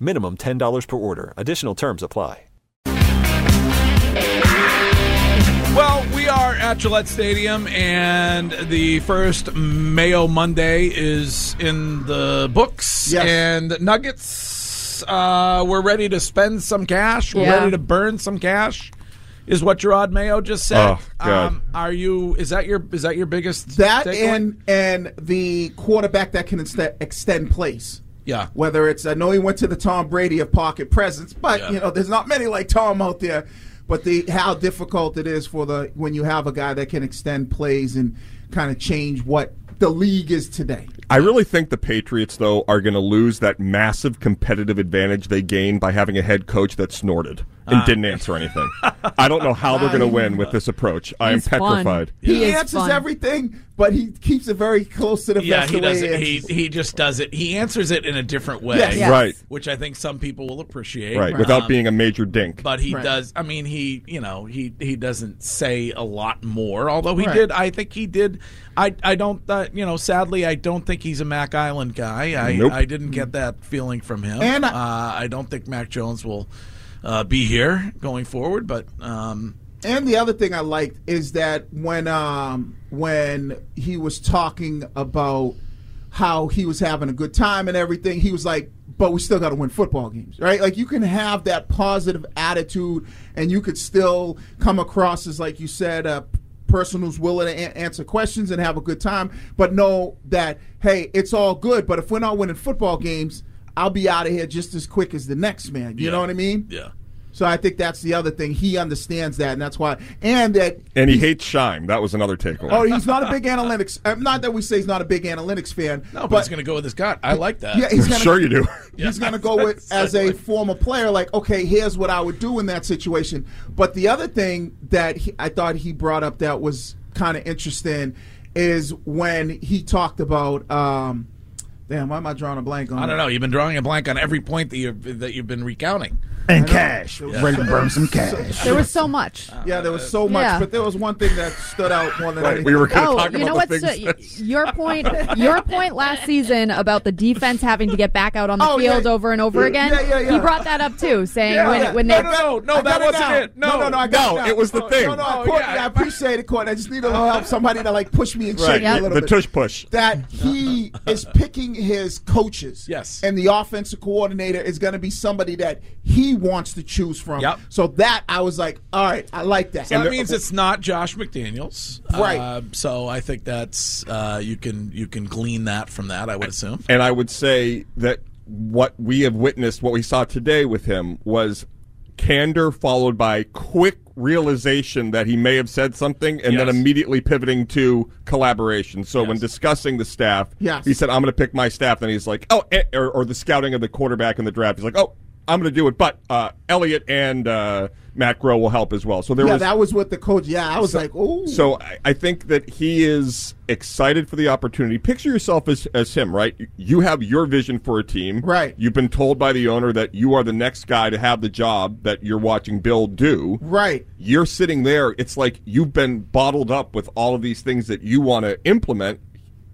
Minimum $10 per order. Additional terms apply. Well, we are at Gillette Stadium, and the first Mayo Monday is in the books. Yes. And Nuggets, uh, we're ready to spend some cash. We're Yeah. ready to burn some cash. Is what Gerard Mayo just said. Oh, God. Um, are you? Is that your? Is that your biggest? That takeaway? and and the quarterback that can extend, extend plays. Yeah. Whether it's I know he went to the Tom Brady of pocket presence, but Yeah. you know there's not many like Tom out there. But the how difficult it is for the when you have a guy that can extend plays and kind of change what the league is today. I really think the Patriots, though, are going to lose that massive competitive advantage they gained by having a head coach that snorted and didn't answer anything. I don't know how they're going to win with this approach. I am petrified. He, He answers fun. everything, but he keeps it very close to the Yeah, vest he the way does it. he He he just does it. He answers it in a different way, Yes. Yes. Right, which I think some people will appreciate. right, without Um, being a major dink. but he Right. does. I mean, he you know he he doesn't say a lot more. Although he Right. did, I think he did. I I don't uh, you know. Sadly, I don't think he's a Mac Island guy. I Nope. I didn't get that feeling from him. And I- uh, I don't think Mac Jones will uh, be here going forward. But um, And the other thing I liked is that when um, when he was talking about how he was having a good time and everything, he was like, "But we still got to win football games, right? Like you can have that positive attitude, and you could still come across as, like you said, a person who's willing to a- answer questions and have a good time, but know that hey, it's all good. But if we're not winning football games, I'll be out of here just as quick as the next man. You Yeah. know what I mean? yeah, So I think that's the other thing. He understands that, and that's why. And that. and he hates Shime. That was another takeaway. Oh, he's not a big analytics. uh, Not that we say he's not a big analytics fan. no, but, he's going to go with his gut. I like that. Yeah, he's gonna, sure you do. He's going to go with as a former player, like, okay, here's what I would do in that situation. But the other thing that he, I thought he brought up that was kind of interesting is when he talked about. Um, damn, why am I drawing a blank on? I don't it? know. You've been drawing a blank on every point that you that you've been recounting. And cash. Ready to burn some cash. There was so much. Yeah, there was so much, Yeah. but there was one thing that stood out more than Right, anything. we were going to Oh, talk you about know the what's things. uh, your point? Your point last season about the defense having to get back out on the Oh, field yeah. over and over again. Yeah, yeah, yeah. He brought that up too, saying Yeah, when yeah. when no, they no, no, no, I that got wasn't now. it. No. no, no, I got No, now. it was the thing. No, no, I, Oh, Courtney, yeah. I appreciate it, Courtney. I just need a little help, somebody to like push me and shake right, me a little bit. the bit. tush push. that he is picking his coaches. Yes. And the offensive coordinator is going to be somebody that he wants to choose from. Yep. So that I was like, all right, I like that. So that means it's not Josh McDaniels, Right. Uh, so I think that's uh, you can you can glean that from that. I would assume. And I would say that what we have witnessed, what we saw today with him, was candor followed by quick realization that he may have said something and then immediately pivoting to collaboration. So when discussing the staff, Yes. he said, I'm going to pick my staff. Then he's like, oh, eh, or, or the scouting of the quarterback in the draft. He's like, oh, I'm going to do it. But uh, Elliott and uh, Matt Groh will help as well. So there yeah, was that was what the coach. Yeah, I was like, oh. so I, I think that he is excited for the opportunity. Picture yourself as, as him, right? You have your vision for a team. Right. You've been told by the owner that you are the next guy to have the job that you're watching Bill do. right. You're sitting there. It's like you've been bottled up with all of these things that you want to implement.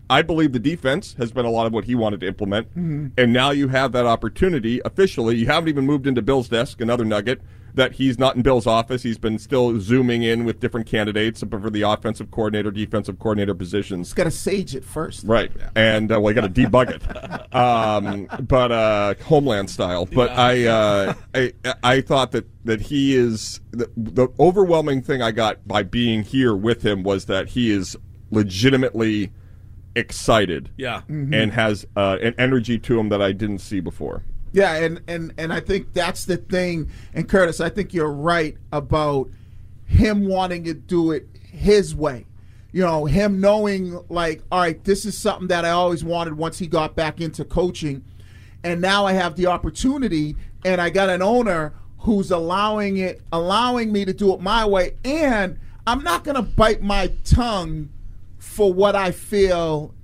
I believe the defense has been a lot of what he wanted to implement. Mm-hmm. And now you have that opportunity officially. You haven't even moved into Bill's desk, another nugget that he's not in Bill's office. He's been still zooming in with different candidates for the offensive coordinator, defensive coordinator positions. Just got to sage it first. Right, and uh, well, you got to debug it, um, but uh, Homeland style. But I, uh, I, I thought that that he is the, the overwhelming thing I got by being here with him was that he is legitimately excited, Yeah. and has uh, an energy to him that I didn't see before. Yeah, and, and and I think that's the thing. And Curtis, I think you're right about him wanting to do it his way. You know, him knowing like, all right, this is something that I always wanted once he got back into coaching. And now I have the opportunity and I got an owner who's allowing it allowing me to do it my way and I'm not going to bite my tongue for what I feel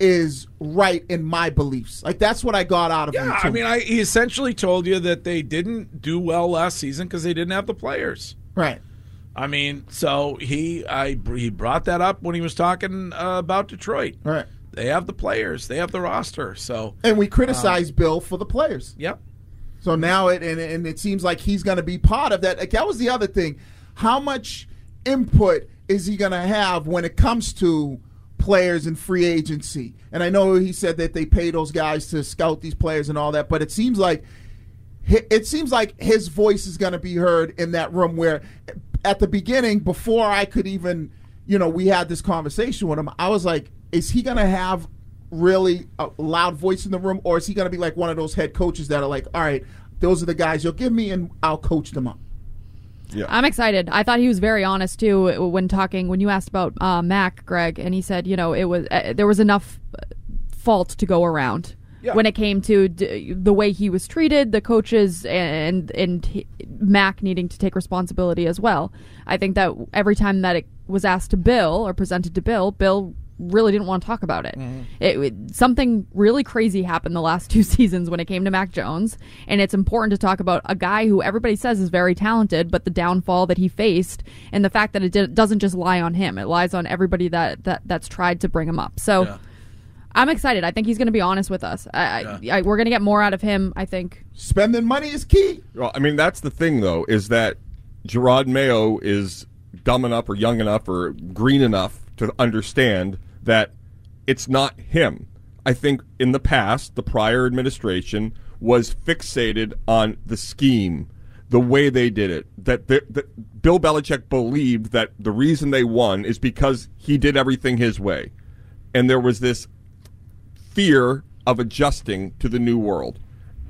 is right in my beliefs. Like that's what I got out of him. Yeah. I mean, I, he essentially told you that they didn't do well last season because they didn't have the players. right. I mean, so he I he brought that up when he was talking uh, about Detroit. Right. They have the players, they have the roster. So, And we criticize Bill for the players. yep. So now it and, and it seems like he's going to be part of that. Like that was the other thing. How much input is he going to have when it comes to players and free agency? And I know he said that they pay those guys to scout these players and all that, but it seems like it seems like his voice is going to be heard in that room where at the beginning before I could even, you know, we had this conversation with him, I was like, is he going to have really a loud voice in the room or is he going to be like one of those head coaches that are like, all right, those are the guys you'll give me and I'll coach them up. I'm excited. I thought he was very honest too when talking when you asked about uh, Mac, Greg, and he said, you know, it was uh, there was enough uh, fault to go around Yeah. when it came to d- the way he was treated, the coaches, and and he, Mac needing to take responsibility as well. I think that every time that it was asked to Bill or presented to Bill, Bill really didn't want to talk about it. Mm-hmm. It, it- something really crazy happened the last two seasons when it came to Mac Jones, and it's important to talk about a guy who everybody says is very talented, but the downfall that he faced and the fact that it did, doesn't just lie on him; it lies on everybody that, that that's tried to bring him up. So. Yeah. I'm excited. I think he's going to be honest with us. I, I, I, we're going to get more out of him. I think. Spending money is key. Well, I mean, that's the thing, though, is that Gerard Mayo is dumb enough or young enough or green enough to understand that it's not him. I think in the past, the prior administration was fixated on the scheme, the way they did it. That, the, that Bill Belichick believed that the reason they won is because he did everything his way. And there was this fear of adjusting to the new world.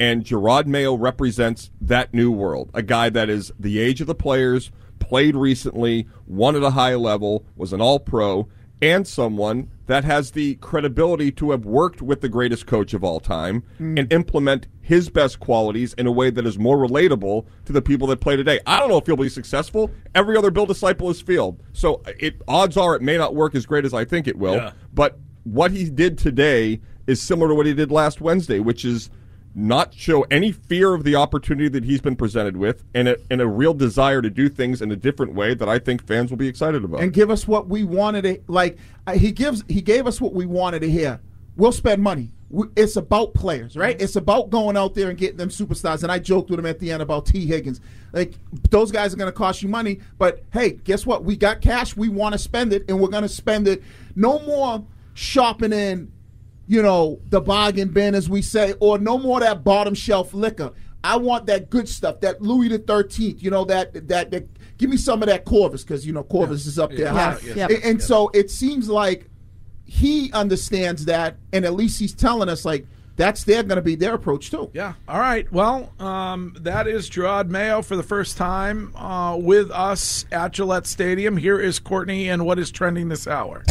And Gerard Mayo represents that new world. A guy that is the age of the players, played recently, won at a high level, was an all pro, and someone that has the credibility to have worked with the greatest coach of all time mm. and implement his best qualities in a way that is more relatable to the people that play today. I don't know if he'll be successful. Every other Bill disciple is failed. So it odds are it may not work as great as I think it will. Yeah. But what he did today is similar to what he did last Wednesday, which is not show any fear of the opportunity that he's been presented with and a, and a real desire to do things in a different way that I think fans will be excited about. and give us what we wanted to like uh, he gives he gave us what we wanted to hear. We'll spend money. It's about players right? It's about going out there and getting them superstars. And i joked with him at the end about Tee Higgins. Like those guys are going to cost you money but hey guess what? We got cash. We want to spend it and we're going to spend it. No more shopping in you know, the bargain bin, as we say, or no more that bottom shelf liquor. I want that good stuff, that Louis the Thirteenth. You know that, that that give me some of that Corvus because you know Corvus is up there. Yeah. high. Yep. And, and so it seems like he understands that, and at least he's telling us like that's their going to be their approach too. Yeah. All right. Well, um, that is Gerard Mayo for the first time uh, with us at Gillette Stadium. Here is Courtney and what is trending this hour.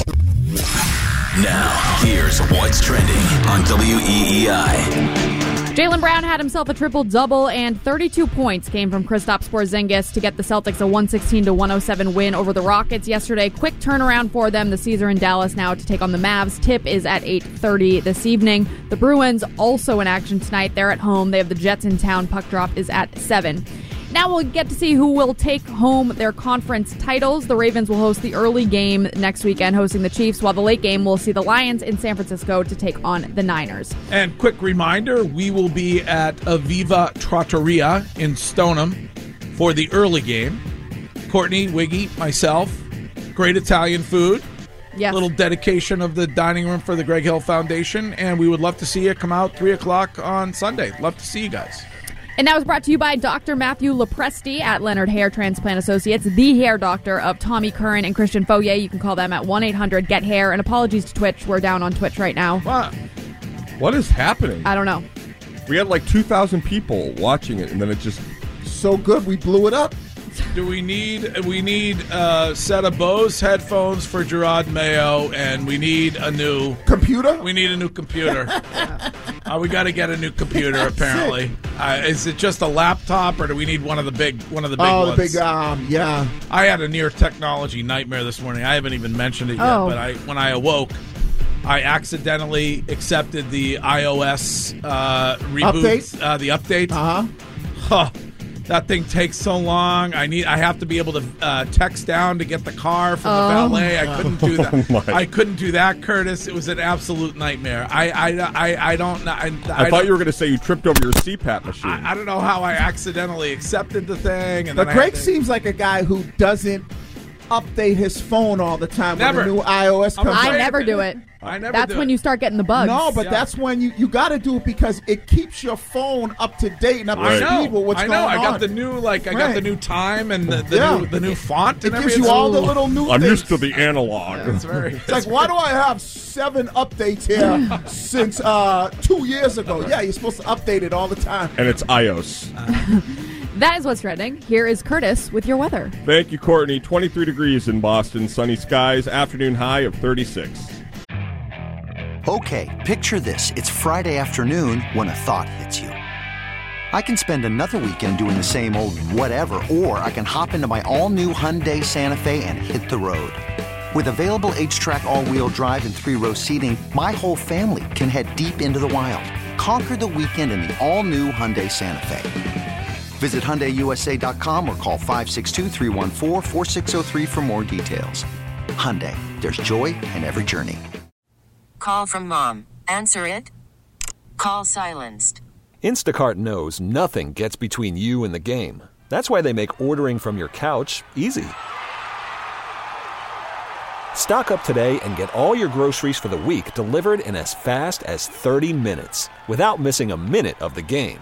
Now, here's what's trending on WEEI. Jaylen Brown had himself a triple double, and 32 points came from Kristaps Porzingis to get the Celtics a 116 to 107 win over the Rockets yesterday. Quick turnaround for them. The Caesar in Dallas now to take on the Mavs. Tip is at 8:30 this evening. The Bruins also in action tonight. They're at home. They have the Jets in town. Puck drop is at seven. Now we'll get to see who will take home their conference titles. The Ravens will host the early game next weekend, hosting the Chiefs, while the late game will see the Lions in San Francisco to take on the Niners. And quick reminder we will be at Aviva Trattoria in Stoneham for the early game. Courtney, Wiggy, myself, great Italian food. Yes. Little dedication of the dining room for the Greg Hill Foundation, and we would love to see you come out three o'clock on Sunday. Love to see you guys. And that was brought to you by Dr. Matthew LoPresti at Leonard Hair Transplant Associates, the hair doctor of Tommy Curran and Christian Fauria. You can call them at 1 800 GET HAIR. And apologies to Twitch. We're down on Twitch right now. What? What is happening? I don't know. We had like 2,000 people watching it, and then it just. So good, we blew it up. Do we need we need a set of Bose headphones for Gerard Mayo, and we need a new Computer? we need a new computer. uh, we got to get a new computer. Apparently, uh, is it just a laptop, or do we need one of the big one of the big oh, ones? the big um, yeah. I had a near technology nightmare this morning. I haven't even mentioned it yet, Oh. but I when I awoke, I accidentally accepted the iOS uh, reboot, Update? uh, the update. Uh huh. Huh. That thing takes so long. I need. I have to be able to uh, text down to get the car from the Oh. valet. I couldn't do that. Oh. I couldn't do that, Curtis. It was an absolute nightmare. I. I. I, I don't. know. I, I, I thought don't- you were going to say you tripped over your CPAP machine. I, I don't know how I accidentally accepted the thing. And But then I Greg to- seems like a guy who doesn't update his phone all the time Never. when a new iOS comes afraid out. I never do it. I never. That's do when it. you start getting the bugs. No, but Yeah. that's when you, you got to do it because it keeps your phone up to date and up to I speed know. with what's I know. I got on. the new like I got the new time and the, the Yeah. new the new font it and gives you all the little new I'm things. used to the analog. It's very. It's like, why do I have seven updates here since uh, two years ago? Yeah, you're supposed to update it all the time. and it's iOS. that is what's trending. Here is Curtis with your weather. Thank you, Courtney. 23 degrees in Boston, sunny skies, afternoon high of 36. Okay, picture this. It's Friday afternoon when a thought hits you. I can spend another weekend doing the same old whatever, or I can hop into my all new Hyundai Santa Fe and hit the road. With available HTRAC, all wheel drive, and three row seating, my whole family can head deep into the wild. Conquer the weekend in the all new Hyundai Santa Fe. Visit HyundaiUSA.com or call 562-314-4603 for more details. Hyundai, there's joy in every journey. Call from mom. Answer it. Call silenced. Instacart knows nothing gets between you and the game. That's why they make ordering from your couch easy. Stock up today and get all your groceries for the week delivered in as fast as 30 minutes without missing a minute of the game.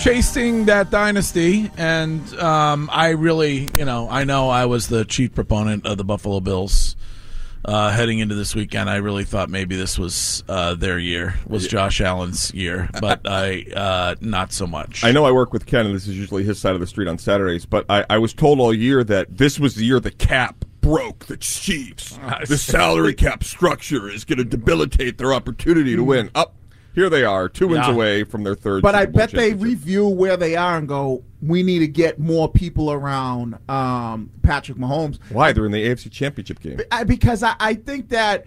chasing that dynasty, and um, I really, you know, I know I was the chief proponent of the Buffalo Bills uh, heading into this weekend. I really thought maybe this was uh, their year, was Josh Allen's year, but I uh, not so much. I know I work with Ken, and this is usually his side of the street on Saturdays, but I, I was told all year that this was the year the cap broke the Chiefs. The salary cap structure is going to debilitate their opportunity to win. Up here they are, two wins Yeah. away from their third. But I bet they review where they are and go, we need to get more people around um, Patrick Mahomes. Why they're in the AFC Championship game? I, because I, I think that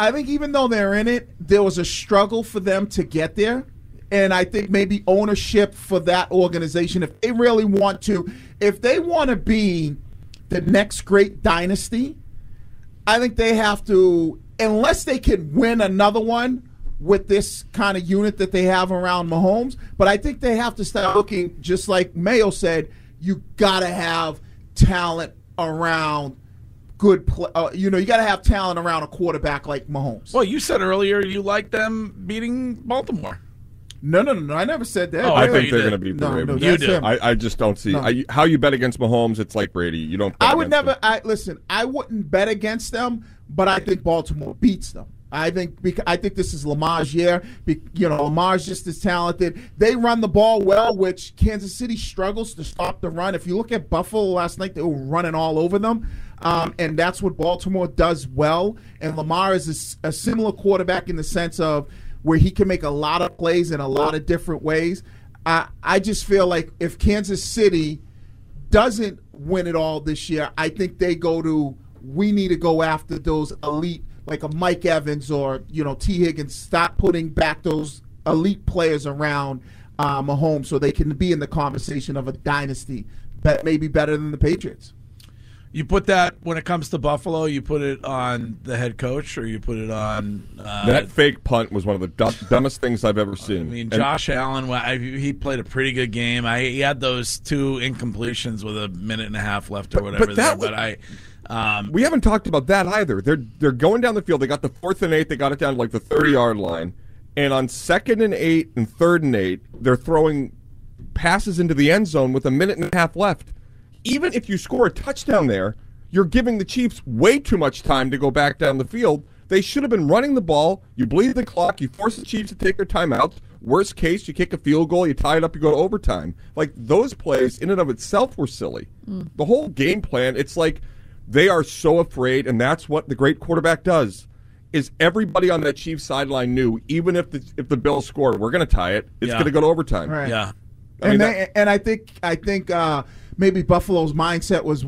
I think even though they're in it, there was a struggle for them to get there. And I think maybe ownership for that organization, if they really want to, if they want to be the next great dynasty, I think they have to, unless they can win another one with this kind of unit that they have around Mahomes. But I think they have to start looking, just like Mayo said, you got to have talent around good play. Uh, you know, you got to have talent around a quarterback like Mahomes. Well, you said earlier you like them beating Baltimore. No, no, no, no. I never said that. Oh, I thought think they're going to beat the No, no, You do. I, I just don't see No. I, how you bet against Mahomes. It's like Brady. You don't. Bet I would never. him. I listen. I wouldn't bet against them, but I think Baltimore beats them. I think I think this is Lamar's year. You know, Lamar's just as talented. They run the ball well, which Kansas City struggles to stop the run. If you look at Buffalo last night, they were running all over them, um, and that's what Baltimore does well. And Lamar is a similar quarterback in the sense of where he can make a lot of plays in a lot of different ways. I I just feel like if Kansas City doesn't win it all this year, I think they go to we need to go after those elite like a Mike Evans or you know Tee Higgins. Stop putting back those elite players around uh, Mahomes so they can be in the conversation of a dynasty that may be better than the Patriots. You put that when it comes to Buffalo. You put it on the head coach, or you put it on. Uh, that fake punt was one of the du- dumbest things I've ever seen. I mean, And- Josh Allen. well, I, he played a pretty good game. I he had those two incompletions with a minute and a half left or whatever. but there, that but I. Um, We haven't talked about that either. They're they're going down the field. They got the fourth and eight. They got it down to like the thirty yard line, and on second and eight and third and eight, they're throwing passes into the end zone with a minute and a half left. Even if you score a touchdown there, you're giving the Chiefs way too much time to go back down the field. They should have been running the ball. You bleed the clock. You force the Chiefs to take their timeouts. Worst case, you kick a field goal. You tie it up. You go to overtime. Like those plays, in and of itself, were silly. The whole game plan. It's like they are so afraid, and that's what the great quarterback does. Is everybody on that Chiefs sideline knew, even if the if the Bills score, we're going to tie it. It's Yeah. going to go to overtime. Right. yeah. I mean, and that- they, and I think I think uh, maybe Buffalo's mindset was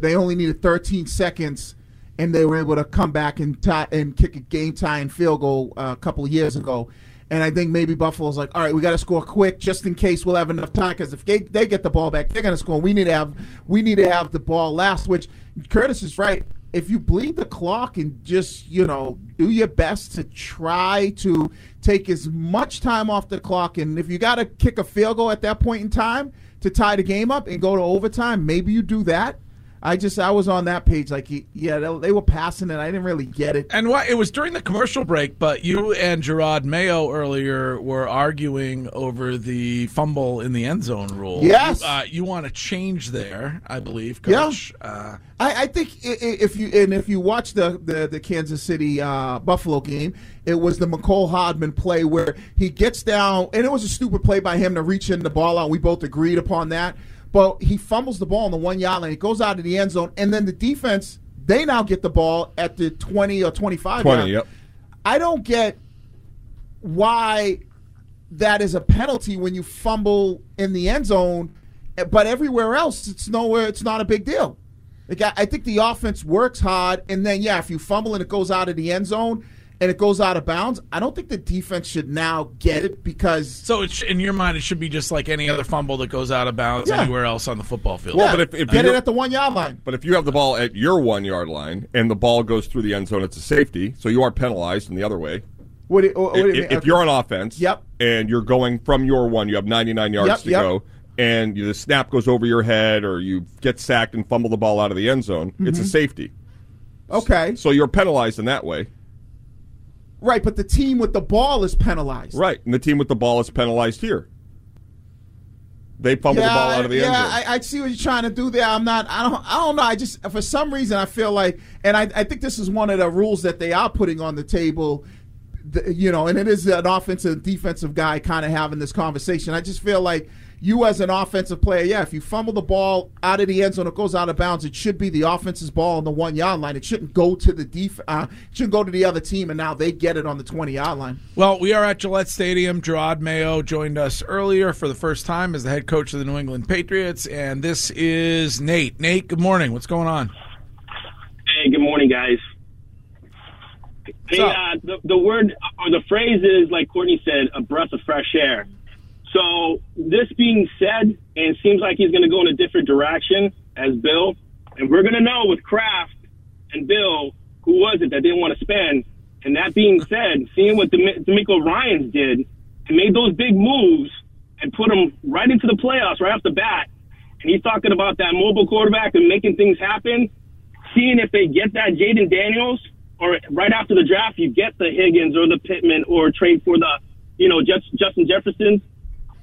they only needed 13 seconds, and they were able to come back and tie, and kick a game tying field goal uh, a couple of years ago. And I think maybe Buffalo's like, all right, we got to score quick just in case we'll have enough time. Because if they, they get the ball back, they're going to score. We need to have we need to have the ball last. Which Curtis is right. If you bleed the clock and just you know do your best to try to take as much time off the clock, and if you got to kick a field goal at that point in time to tie the game up and go to overtime, maybe you do that. I just I was on that page like yeah they, they were passing it. I didn't really get it. And what it was during the commercial break, but you and Gerard Mayo earlier were arguing over the fumble in the end zone rule. Yes. you, uh, you want to change there, I believe, Yeah. Uh, I, I think if you and if you watch the the, the Kansas City uh, Buffalo game, it was the Mecole Hardman play where he gets down, and it was a stupid play by him to reach in the ball out. We both agreed upon that, but he fumbles the ball on the one yard line. It goes out of the end zone, and then the defense they now get the ball at the twenty or twenty five. 20, yep. I don't get why that is a penalty when you fumble in the end zone, but everywhere else it's nowhere. It's not a big deal. Like I, I think the offense works hard, and then yeah, if you fumble and it goes out of the end zone and it goes out of bounds, I don't think the defense should now get it because so it's, in your mind, it should be just like any other fumble that goes out of bounds Yeah. anywhere else on the football field. Well, yeah, but if- if get it you're- at the one yard line. But if you have the ball at your one yard line and the ball goes through the end zone, it's a safety, so you are penalized in the other way. What do, what do you if, mean? if you're on offense, Yep. and you're going from your one, you have 99 yards Yep, to yep. go, and you, the snap goes over your head, or you get sacked and fumble the ball out of the end zone, it's a Mm-hmm. safety. okay, So you're penalized in that way, right, but the team with the ball is penalized. right? And the team with the ball is penalized here. They fumble the ball out of the yeah, end zone. I, I see what you're trying to do there. I'm not. I don't. I don't know. I just for some reason I feel like, and I, I think this is one of the rules that they are putting on the table. The, you know, and it is an offensive defensive guy kind of having this conversation. I just feel like you as an offensive player, yeah, if you fumble the ball out of the end zone, it goes out of bounds. It should be the offense's ball on the one yard line. It shouldn't go to the def- uh, it shouldn't go to the other team, and now they get it on the twenty yard line. Well, we are at Gillette Stadium. Gerard Mayo joined us earlier for the first time as the head coach of the New England Patriots, and this is Nate. Nate, good morning. What's going on? Hey, good morning, guys. Hey, uh, the, the word or the phrase is, like Courtney said, a breath of fresh air. So, this being said, and it seems like he's going to go in a different direction as Bill, And we're going to know with Kraft and Bill who was it that didn't want to spend. And that being said, seeing what DeMeco Ryans did and made those big moves and put them right into the playoffs right off the bat. And he's talking about that mobile quarterback and making things happen. Seeing if they get that Jayden Daniels or right after the draft, you get the Higgins or the Pittman or trade for the, you know, just Justin Jefferson.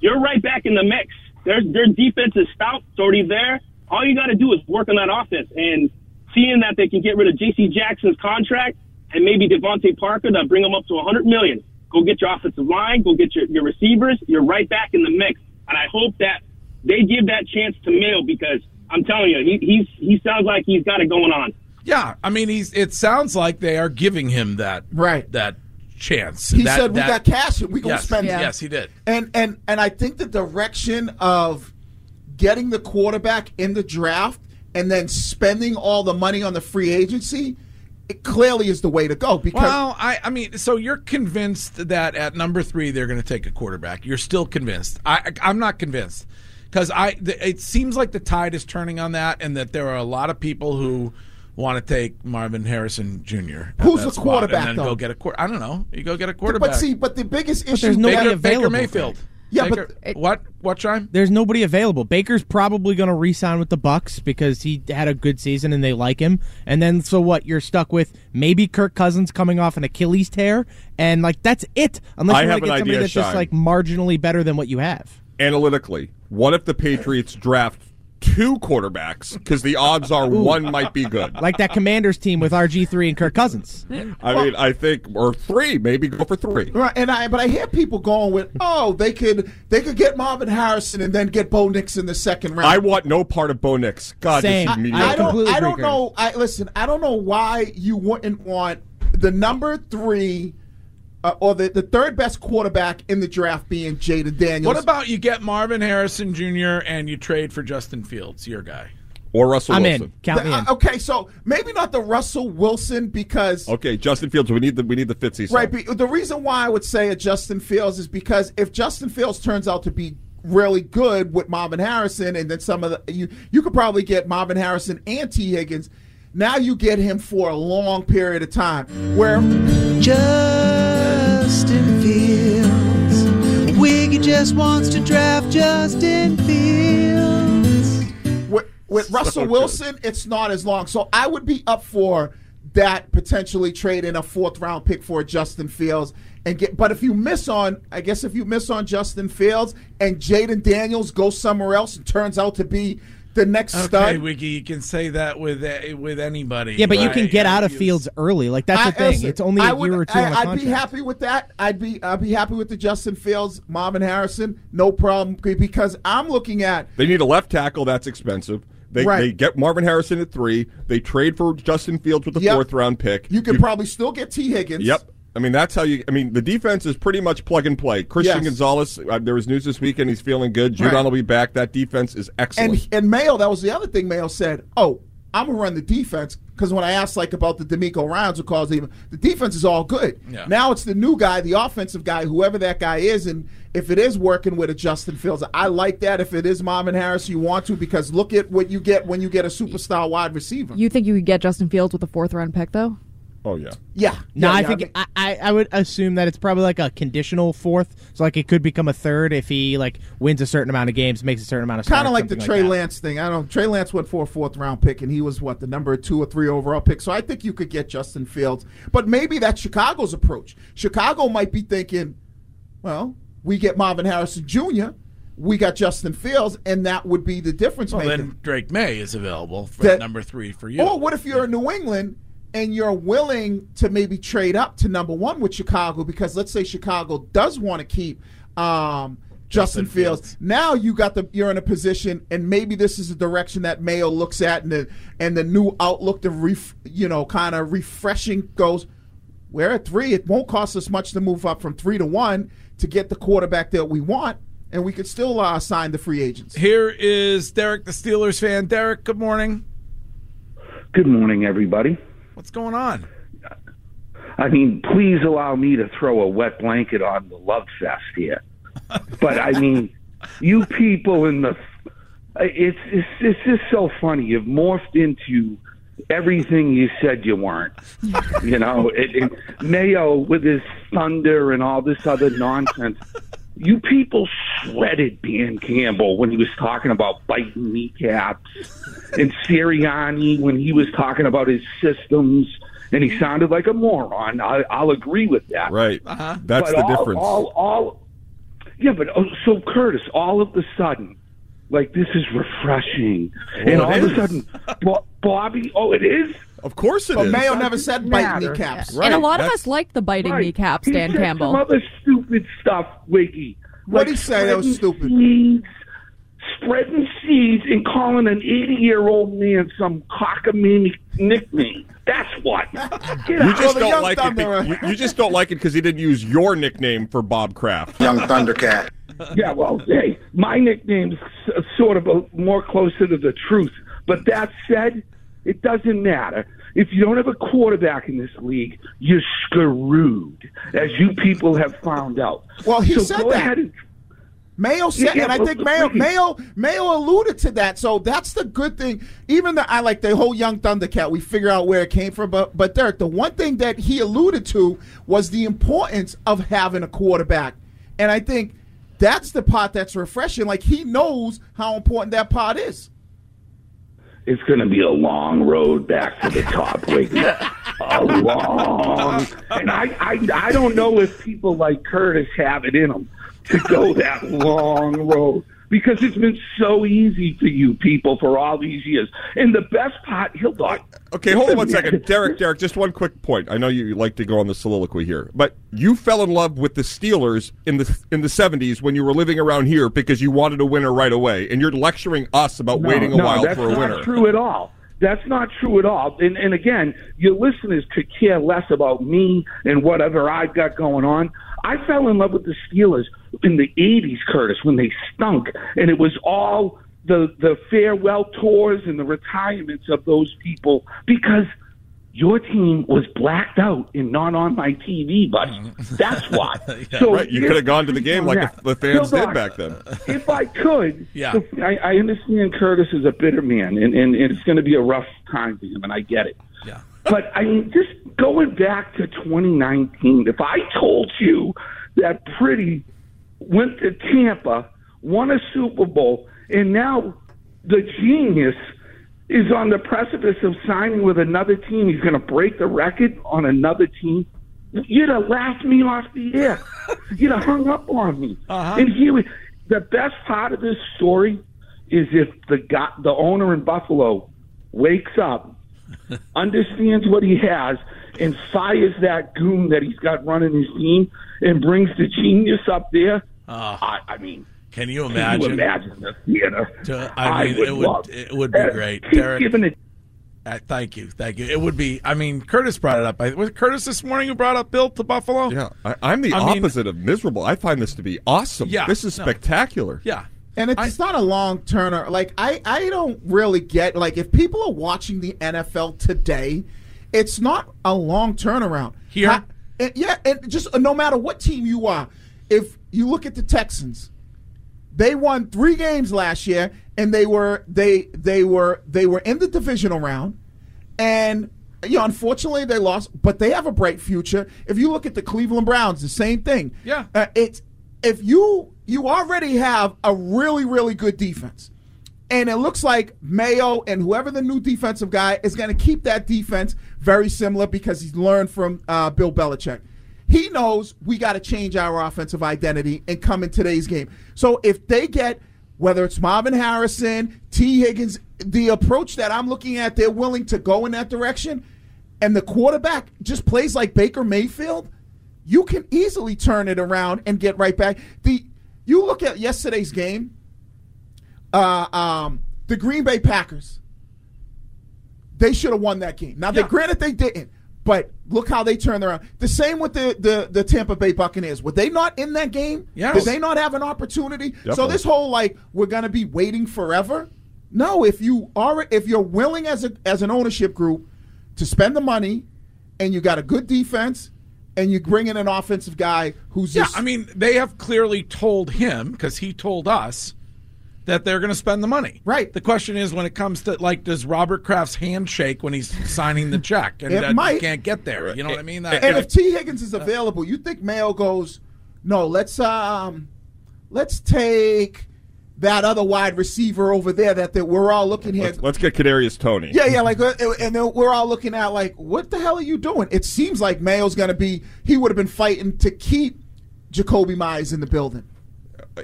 You're right back in the mix. Their their defense is stout. It's already there. All you got to do is work on that offense. And seeing that they can get rid of J.C. Jackson's contract and maybe DeVante Parker that bring them up to 100 million. Go get your offensive line. Go get your, your receivers. You're right back in the mix. And I hope that they give that chance to Mayo because I'm telling you, he he's he sounds like he's got it going on. Yeah, I mean, he's. It sounds like they are giving him that right that chance. He That- said we that- got cash and we gonna Yes, spend it. Yes, he did. And and and I think the direction of getting the quarterback in the draft and then spending all the money on the free agency, it clearly is the way to go. Because Well, I, I mean, so you're convinced that at number three they're going to take a quarterback. You're still convinced. I, I'm not convinced because I. It seems like the tide is turning on that, and that there are a lot of people who want to take Marvin Harrison Jr. Who's the quarterback, And then though? go get a quarter. I don't know. You go get a quarterback. but see, but the biggest But issue there's nobody Baker, available. Baker Mayfield. Yeah, Baker, but what? What time? There's nobody available. Baker's probably going to re-sign with the Bucs because he had a good season and they like him. And then so what? You're stuck with maybe Kirk Cousins coming off an Achilles tear, and like that's it. Unless I you have want to an get somebody idea, that's just like marginally better than what you have. Analytically, what if the Patriots draft two quarterbacks because the odds are one might be good? Like that Commanders team with RG three and Kirk Cousins. I mean, I think or three, maybe go for three. Right, and I but I hear people going with, oh, they could they could get Marvin Harrison and then get Bo Nix in the second round. I want no part of Bo Nix. God, this Same. is I- I don't. I don't know. I listen. I don't know why you wouldn't want the number three uh, or the, the third best quarterback in the draft being Jayden Daniels. What about you get Marvin Harrison Jr. and you trade for Justin Fields, your guy? or Russell I'm Wilson. in. Count me in. uh, okay, so maybe not the Russell Wilson because Okay, Justin Fields. We need the we need the Fitzy. song. right. Be, the reason why I would say a Justin Fields is because if Justin Fields turns out to be really good with Marvin Harrison, and then some of the you you could probably get Marvin Harrison and Tee Higgins. Now you get him for a long period of time where Justin Fields. Wiggy just wants to draft Justin Fields. with, with Russell. Wilson, it's not as long. So I would be up for that potentially trading a fourth round pick for Justin Fields and get. But if you miss on, I guess if you miss on Justin Fields and Jayden Daniels goes somewhere else and turns out to be the next Okay, stud. Wiggy, you can say that with uh, with anybody. Yeah, but you can get out of You- Fields early. Like that's I- the thing. listen, it's only a would- year or two I, on a I'd be happy with that. I'd be I'd be happy with the Justin Fields, Marvin Harrison, no problem because I'm looking at They need a left tackle. That's expensive. They, Right. they get Marvin Harrison at three. They trade for Justin Fields with the Yep. fourth round pick. you could probably still get Tee Higgins. Yep. I mean, that's how you. I mean, the defense is pretty much plug and play. Christian Yes. Gonzalez. Uh, there was news this weekend. He's feeling good. Judon Right. will be back. That defense is excellent. And and Mayo, that was the other thing Mayo said. Oh, I'm gonna run the defense because when I asked like about the DeMeco Ryans, of course, even the defense is all good. Yeah. Now it's the new guy, the offensive guy, whoever that guy is, and if it is working with a Justin Fields, I like that. If it is Marvin Harris, you want to because look at what you get when you get a superstar wide receiver. You think you could get Justin Fields with a fourth round pick though? Oh yeah. yeah. No, Yeah, I yeah, think I, I, I would assume that it's probably like a conditional fourth. So like it could become a third if he like wins a certain amount of games, makes a certain amount of. Kind of like the Trey that. Lance thing. I don't. Trey Lance went for a fourth round pick, and he was what the number two or three overall pick. So I think you could get Justin Fields, but maybe that's Chicago's approach. Chicago might be thinking, well, we get Marvin Harrison Jr., we got Justin Fields, and that would be the difference Well, maker. then Drake Maye is available for That- number three for you. Or what if you're in New England and you're willing to maybe trade up to number one with Chicago because let's say Chicago does want to keep um, Justin, Justin Fields. Fields. Now you got the you're in a position, and maybe this is a direction that Mayo looks at, and the and the new outlook, the ref, you know, kind of refreshing goes. We're at three. It won't cost us much to move up from three to one to get the quarterback that we want, and we could still uh, sign the free agents. Here is Derek, the Steelers fan. Derek, good morning. Good morning, everybody. What's going on? I mean, please allow me to throw a wet blanket on the love fest here. But I mean, you people in the it's it's it's just so funny. You've morphed into everything you said you weren't. you know, it, it, Mayo with his thunder and all this other nonsense. You people shredded Dan Campbell when he was talking about biting kneecaps, and Sirianni when he was talking about his systems, and he sounded like a moron. I, I'll agree with that. Right. Uh-huh. That's But the all, difference. All, all, yeah, but oh, so Curtis, all of a sudden, like this is refreshing, Well, and all of a sudden, Bobby, oh, it is. Of course it But is. Mayo never said bite Matter. kneecaps. Right. and a lot of us like the biting Right. kneecaps, He Dan said Campbell. Some other stupid stuff, Wiggy. What'd Like he say that was spreading stupid? Seeds, spreading seeds and calling an 80 year old man some cockamamie nickname. That's what. You just the don't like it. Be- You, you just don't like it because he didn't use your nickname for Bob Kraft. Young Thundercat. Yeah, well, hey, my nickname's sort of a, more closer to the truth. But that said, it doesn't matter. If you don't have a quarterback in this league, you're screwed, as you people have found out. Well, he so said go that. Ahead and, Mayo said, Yeah, and I think Mayo, Mayo, Mayo alluded to that. So that's the good thing. Even the I like the whole young Thundercat. We figure out where it came from. But but Derek, the one thing that he alluded to was the importance of having a quarterback, and I think that's the part that's refreshing. Like he knows how important that part is. It's going to be a long road back to the top, Wiggy. a long, and I, I, I don't know if people like Curtis have it in them to go that long road because it's been so easy for you people for all these years. And the best part, he'll not. Okay, hold on one second, Derek. Derek, just one quick point. I know you like to go on the soliloquy here, but you fell in love with the Steelers in the in the seventies when you were living around here because you wanted a winner right away, and you're lecturing us about No, waiting a no, while for a winner. That's not true at all. That's not true at all. And, and again, your listeners could care less about me and whatever I've got going on. I fell in love with the Steelers in the '80s, Curtis, when they stunk, and it was all the the farewell tours and the retirements of those people because your team was blacked out and not on my TV, buddy. Mm. That's why. so right, you could have gone to the game like that. the fans Bill did back then. if I could, Yeah. the- I, I understand Curtis is a bitter man, and, and, and it's going to be a rough time for him, and I get it. Yeah. But I mean, just going back to 2019, if I told you that Brady went to Tampa, won a Super Bowl, and now the genius is on the precipice of signing with another team, he's going to break the record on another team. You'd have laughed me off the air. You'd have hung up on me. Uh-huh. And here, we- the best part of this story is if the guy, the owner in Buffalo wakes up, understands what he has, and fires that goon that he's got running his team, and brings the genius up there. I, I mean, Can you can imagine? you imagine the theater? To- I mean, it would love- it would be Uh, great, Derek. giving it Uh, thank you, thank you. It would be. I mean, Curtis brought it up. I, was it Curtis this morning who brought up Bill to Buffalo? Yeah, I, I'm the I mean- opposite of miserable. I find this to be awesome. Yeah, this is no. spectacular. Yeah. And it's not a long turner. Like I, I don't really get like if people are watching the NFL today, it's not a long turnaround. Here? I- yeah, and just uh, no matter what team you are, if you look at the Texans, they won three games last year, and they were they they were they were in the divisional round, and you know unfortunately they lost, but they have a bright future. If you look at the Cleveland Browns, the same thing. Yeah. uh, it's if you you already have a really really good defense. And it looks like Mayo and whoever the new defensive guy is going to keep that defense very similar because he's learned from uh, Bill Belichick. He knows we got to change our offensive identity and come in today's game. So if they get, whether it's Marvin Harrison, Tee Higgins, the approach that I'm looking at, they're willing to go in that direction, and the quarterback just plays like Baker Mayfield, you can easily turn it around and get right back. The you look at yesterday's game uh, um, the Green Bay Packers. They should have won that game. Now, they Yeah. granted they didn't, but look how they turned around. The same with the, the the Tampa Bay Buccaneers. Were they not in that game? Yes. Did they not have an opportunity? Definitely. So this whole like we're gonna be waiting forever. No, if you are if you're willing as a as an ownership group to spend the money, and you got a good defense, and you bring in an offensive guy who's Yeah, just I mean, they have clearly told him because he told us that they're going to spend the money. Right. The question is when it comes to like, does Robert Kraft's handshake when he's signing the check, and It that might. can't get there? You know what I mean? That, And if Tee Higgins is available, you think Mayo goes, no, let's um, let's take that other wide receiver over there that, that we're all looking at. Let's, let's get Kadarius Toney. Yeah, yeah, like, uh, and then we're all looking at like, what the hell are you doing? It seems like Mayo's going to be. He would have been fighting to keep Jakobi Meyers in the building,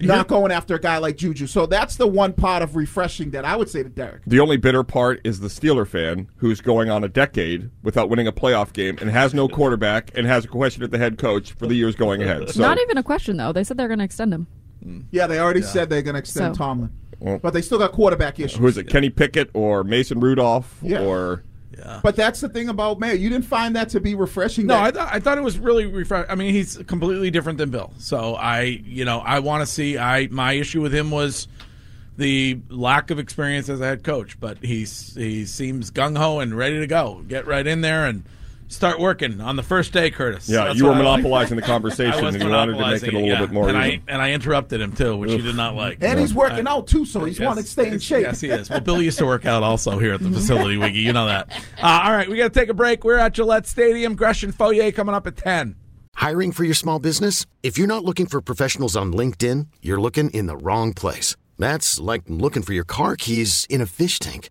not going after a guy like Juju. So that's the one part of refreshing that I would say to Derek. The only bitter part is the Steeler fan who's going on a decade without winning a playoff game and has no quarterback and has a question at the head coach for the years going ahead. So Not even a question though. They said they're going to extend him. Yeah, they already said they're going to extend So- Tomlin, Well- but they still got quarterback issues. who is it? Kenny Pickett or Mason Rudolph Yeah. or But that's the thing about Mayo. You didn't find that to be refreshing. No, that- I thought I thought it was really refreshing. I mean, he's completely different than Bill. So I, you know, I want to see. I my issue with him was the lack of experience as a head coach, but he's he seems gung ho and ready to go. Get right in there and start working on the first day, Curtis. Yeah, That's you were what like. monopolizing the conversation, and you wanted to make it a little yeah. bit more And I and I interrupted him too, which he did not like. and he's working I- out too, so he's Yes, wanting to stay in shape. Yes, he is. Well, Bill used to work out also here at the facility, Wiggy. You know that. Uh, all right, we got to take a break. We're at Gillette Stadium. Gresh and Fauria coming up at 10. Hiring for your small business? If you're not looking for professionals on LinkedIn, you're looking in the wrong place. That's like looking for your car keys in a fish tank.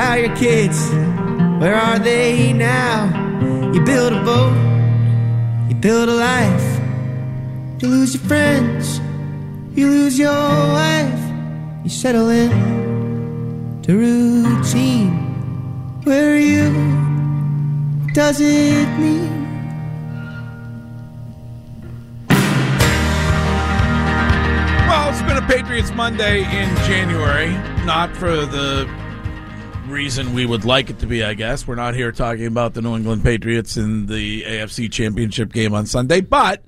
how are your kids? Where are they now? You build a boat, you build a life. You lose your friends, you lose your wife. You settle in to routine. Where are you? Does it mean? Well, it's been a Patriots Monday in January, not for the reason we would like it to be, I guess. We're not here talking about the New England Patriots in the AFC Championship game on Sunday, but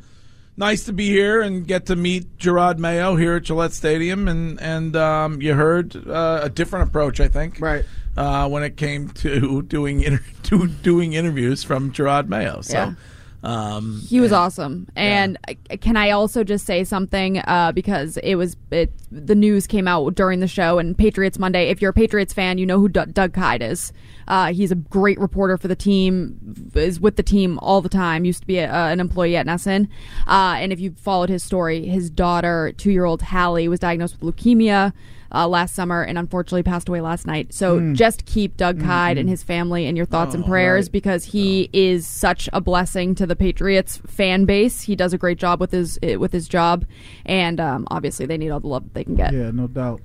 nice to be here and get to meet Gerard Mayo here at Gillette Stadium. And, and um, you heard uh, a different approach, I think, right? Uh, when it came to doing inter- to doing interviews from Gerard Mayo. So, Yeah. Um, He was awesome. And I- can I also just say something uh, because it was it the news came out during the show and Patriots Monday. If you're a Patriots fan, you know who D- Doug Kyed is. Uh, he's a great reporter for the team. Is with the team all the time. Used to be a, uh, an employee at NESN. Uh, and if you followed his story, his daughter, two year old Hallie, was diagnosed with leukemia. Uh, last summer and unfortunately passed away last night. So Mm. just keep Doug Kyed Mhm. and his family in your thoughts and Oh, prayers right. because he is such a blessing to the Patriots fan base. He does a great job with his eh, with his job, and um, obviously they need all the love that they can get. Yeah, no doubt.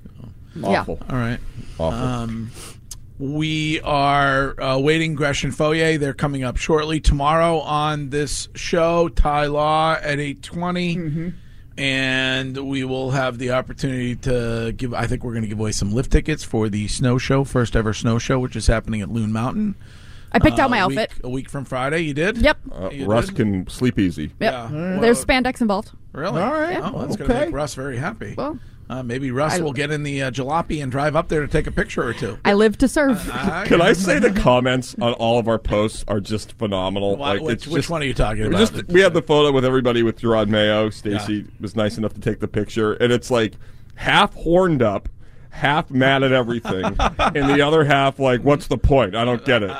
Yeah. All right. Awful. Um, we are uh, waiting Gresh and Fauria. They're coming up shortly tomorrow on this show. Ty Law at eight and we will have the opportunity to give. I think we're going to give away some lift tickets for the snow show, first ever snow show, which is happening at Loon Mountain. I picked Uh, out my a week- outfit. a week from Friday. You did? Yep. Uh, You Russ did? can sleep easy. Yep. Yeah. There's spandex involved. Really? All right. Oh, that's going to Okay. make Russ very happy. Well, uh, maybe Russ I- will get in the uh, jalopy and drive up there to take a picture or two. I live to serve. Can I say the comments on all of our posts are just phenomenal? Why- like, which- it's which just- one are you talking about? Just, we have the photo with everybody with Gerard Mayo. Stacy was nice enough to take the picture, and it's like half horned up, half mad at everything, and the other half like, "What's the point? I don't get it."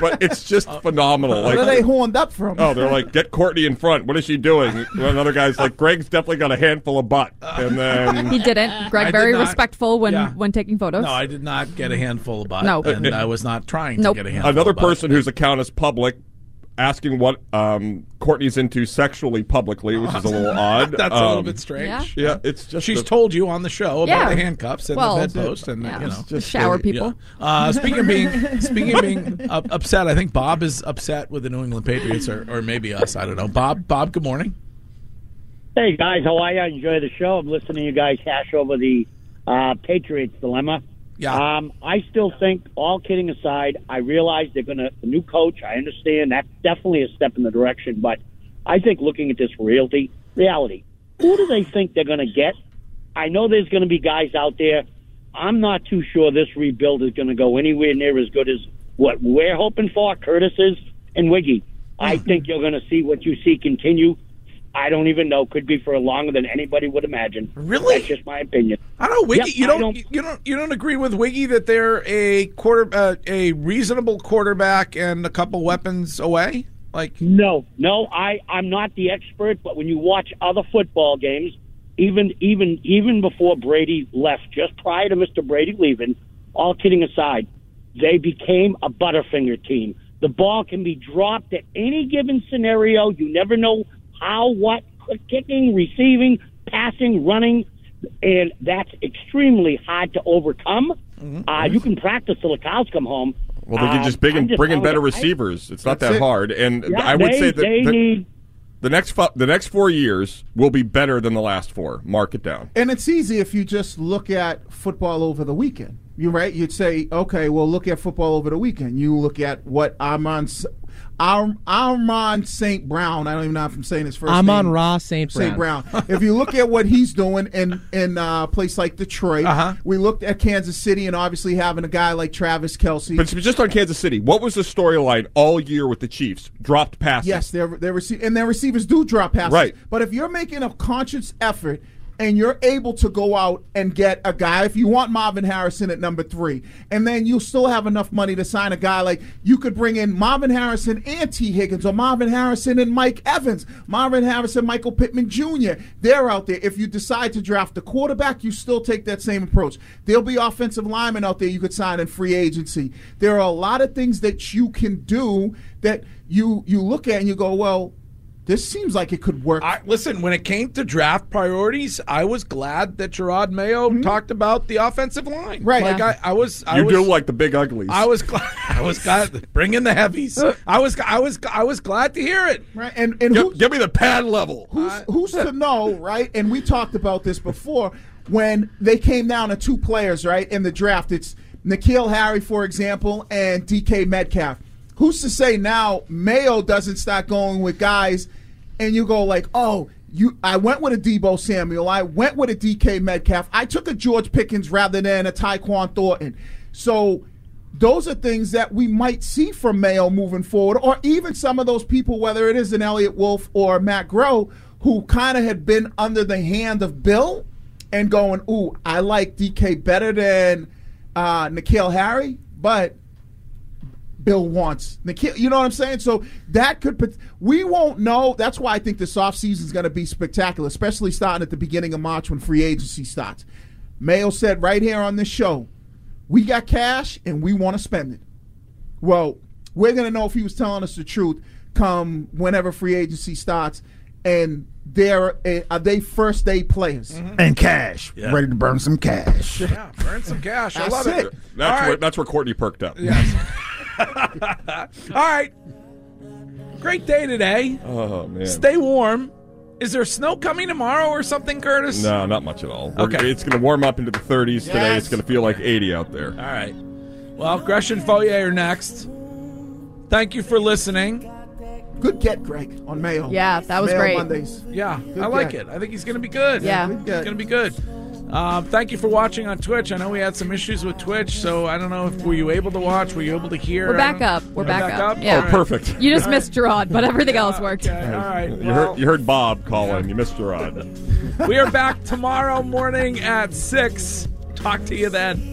but it's just uh, phenomenal. Like, Where are they horned up from? Oh, they're like, get Courtney in front. What is she doing? Another guy's like, Greg's definitely got a handful of butt. And then he didn't. Greg I did very not- respectful when yeah. when taking photos. No, I did not get a handful of butt. No. and I was not trying Nope. to get a handful. another of butt. person whose account is public asking what um, Courtney's into sexually publicly, which is a little odd. That's a little Um, bit strange. Yeah, it's just She's a- told you on the show about Yeah. the handcuffs and Well, the bedpost and yeah, you know just shower people. Yeah. Uh, speaking of being speaking of being up, upset, I think Bob is upset with the New England Patriots or, or maybe us. I don't know. Bob, Bob, good morning. Hey guys, how are you? I enjoy the show. I'm listening to you guys hash over the uh, Patriots dilemma. Yeah. Um, I still think, all kidding aside, I realize they're going to the new coach. I understand that's definitely a step in the direction, but I think looking at this reality, reality, who do they think they're going to get? I know there's going to be guys out there. I'm not too sure this rebuild is going to go anywhere near as good as what we're hoping for. Curtis is and Wiggy. I think you're going to see what you see continue. I don't even know. Could be for longer than anybody would imagine. Really? That's just my opinion. I don't know, Wiggy. Yep, you don't, don't- you don't you don't agree with Wiggy that they're a quarter uh, a reasonable quarterback and a couple weapons away. Like No, no, I I'm not the expert, but when you watch other football games, even even even before Brady left, just prior to Mr. Brady leaving, all kidding aside, they became a Butterfinger team. The ball can be dropped at any given scenario. You never know how, what, kicking, receiving, passing, running, and that's extremely hard to overcome. Uh, you can practice till the cows come home. Well, they can Um, just bring in, just bring in better you, I- receivers. It's not that it. hard, and Yeah, I would they- say that they the, need- the next fu- the next four years will be better than the last four. Mark it down. And it's easy if you just look at football over the weekend. You're right. You'd say, okay, well, look at football over the weekend. You look at what Armand, S- Ar- Armand St. Brown. I don't even know if I'm saying his 1st Amon name. Ra St. St. Brown. Brown. if you look at what he's doing in in uh, a place like Detroit, Uh-huh. we looked at Kansas City and obviously having a guy like Travis Kelce. But just on Kansas City, what was the storyline all year with the Chiefs? Dropped passes. Yes, their their rece- and their receivers do drop passes. Right. But if you're making a conscious effort and you're able to go out and get a guy, if you want Marvin Harrison at number three, and then you still have enough money to sign a guy like you could bring in Marvin Harrison and Tee Higgins, or Marvin Harrison and Mike Evans, Marvin Harrison, Michael Pittman Jr. They're out there. If you decide to draft a quarterback, you still take that same approach. There'll be offensive linemen out there you could sign in free agency. There are a lot of things that you can do that you you look at and you go, well, this seems like it could work. I, listen, when it came to draft priorities, I was glad that Gerard Mayo talked about the offensive line. Mm-hmm. Right. Like Yeah. I, I was. I you was, do like the big uglies. I was glad. I was glad. Bring in the heavies. I was. I was. I was glad to hear it. right? And and Give, give me the pad level. who's who's to know, right? And we talked about this before when they came down to two players, right, in the draft. It's N'Keal Harry, for example, and DK Metcalf. Who's to say now Mayo doesn't start going with guys, and you go like, oh. You, I went with a Deebo Samuel. I went with a DK Metcalf. I took a George Pickens rather than a Tyquan Thornton. So those are things that we might see from Mayo moving forward, or even some of those people, whether it is an Eliot Wolf or Matt Groh, who kind of had been under the hand of Bill and going, "Ooh, I like DK better than uh, N'Keal Harry," but Bill wants N'Keal. You know what I'm saying? So that could pot- we won't know. That's why I think this offseason is going to be spectacular, especially starting at the beginning of March when free agency starts. Mayo said right here on this show, we got cash and we want to spend it. Well, we're going to know if he was telling us the truth come whenever free agency starts. And they're uh, are they first day players? And cash. Yeah. Ready to burn some cash. Yeah, burn some cash. I That's love it. it. That's All where right. that's where Courtney perked up. Yes. All right. Great day today. Oh man. Stay warm. Is there snow coming tomorrow or something, Curtis? No, not much at all. We're- Okay. It's going to warm up into the 30s today. It's going to feel like 80 out there. All right. Well, Gresham and Fauria are next. Thank you for listening. Good get, Greg, on Mayo. Yeah, that was Mayo great. Mondays. Yeah, Good I like get. it. I think he's going to be good. Yeah. Good He's going to be good. Um, thank you for watching on Twitch. I know we had some issues with Twitch, so I don't know if were you able to watch? Were you able to hear? We're back up. We're You're back up. Yeah. Oh, perfect. You just missed Gerard, but everything else worked. Okay, all right. You well- heard you heard Bob calling. You missed Gerard. We are back tomorrow morning at 6. Talk to you then.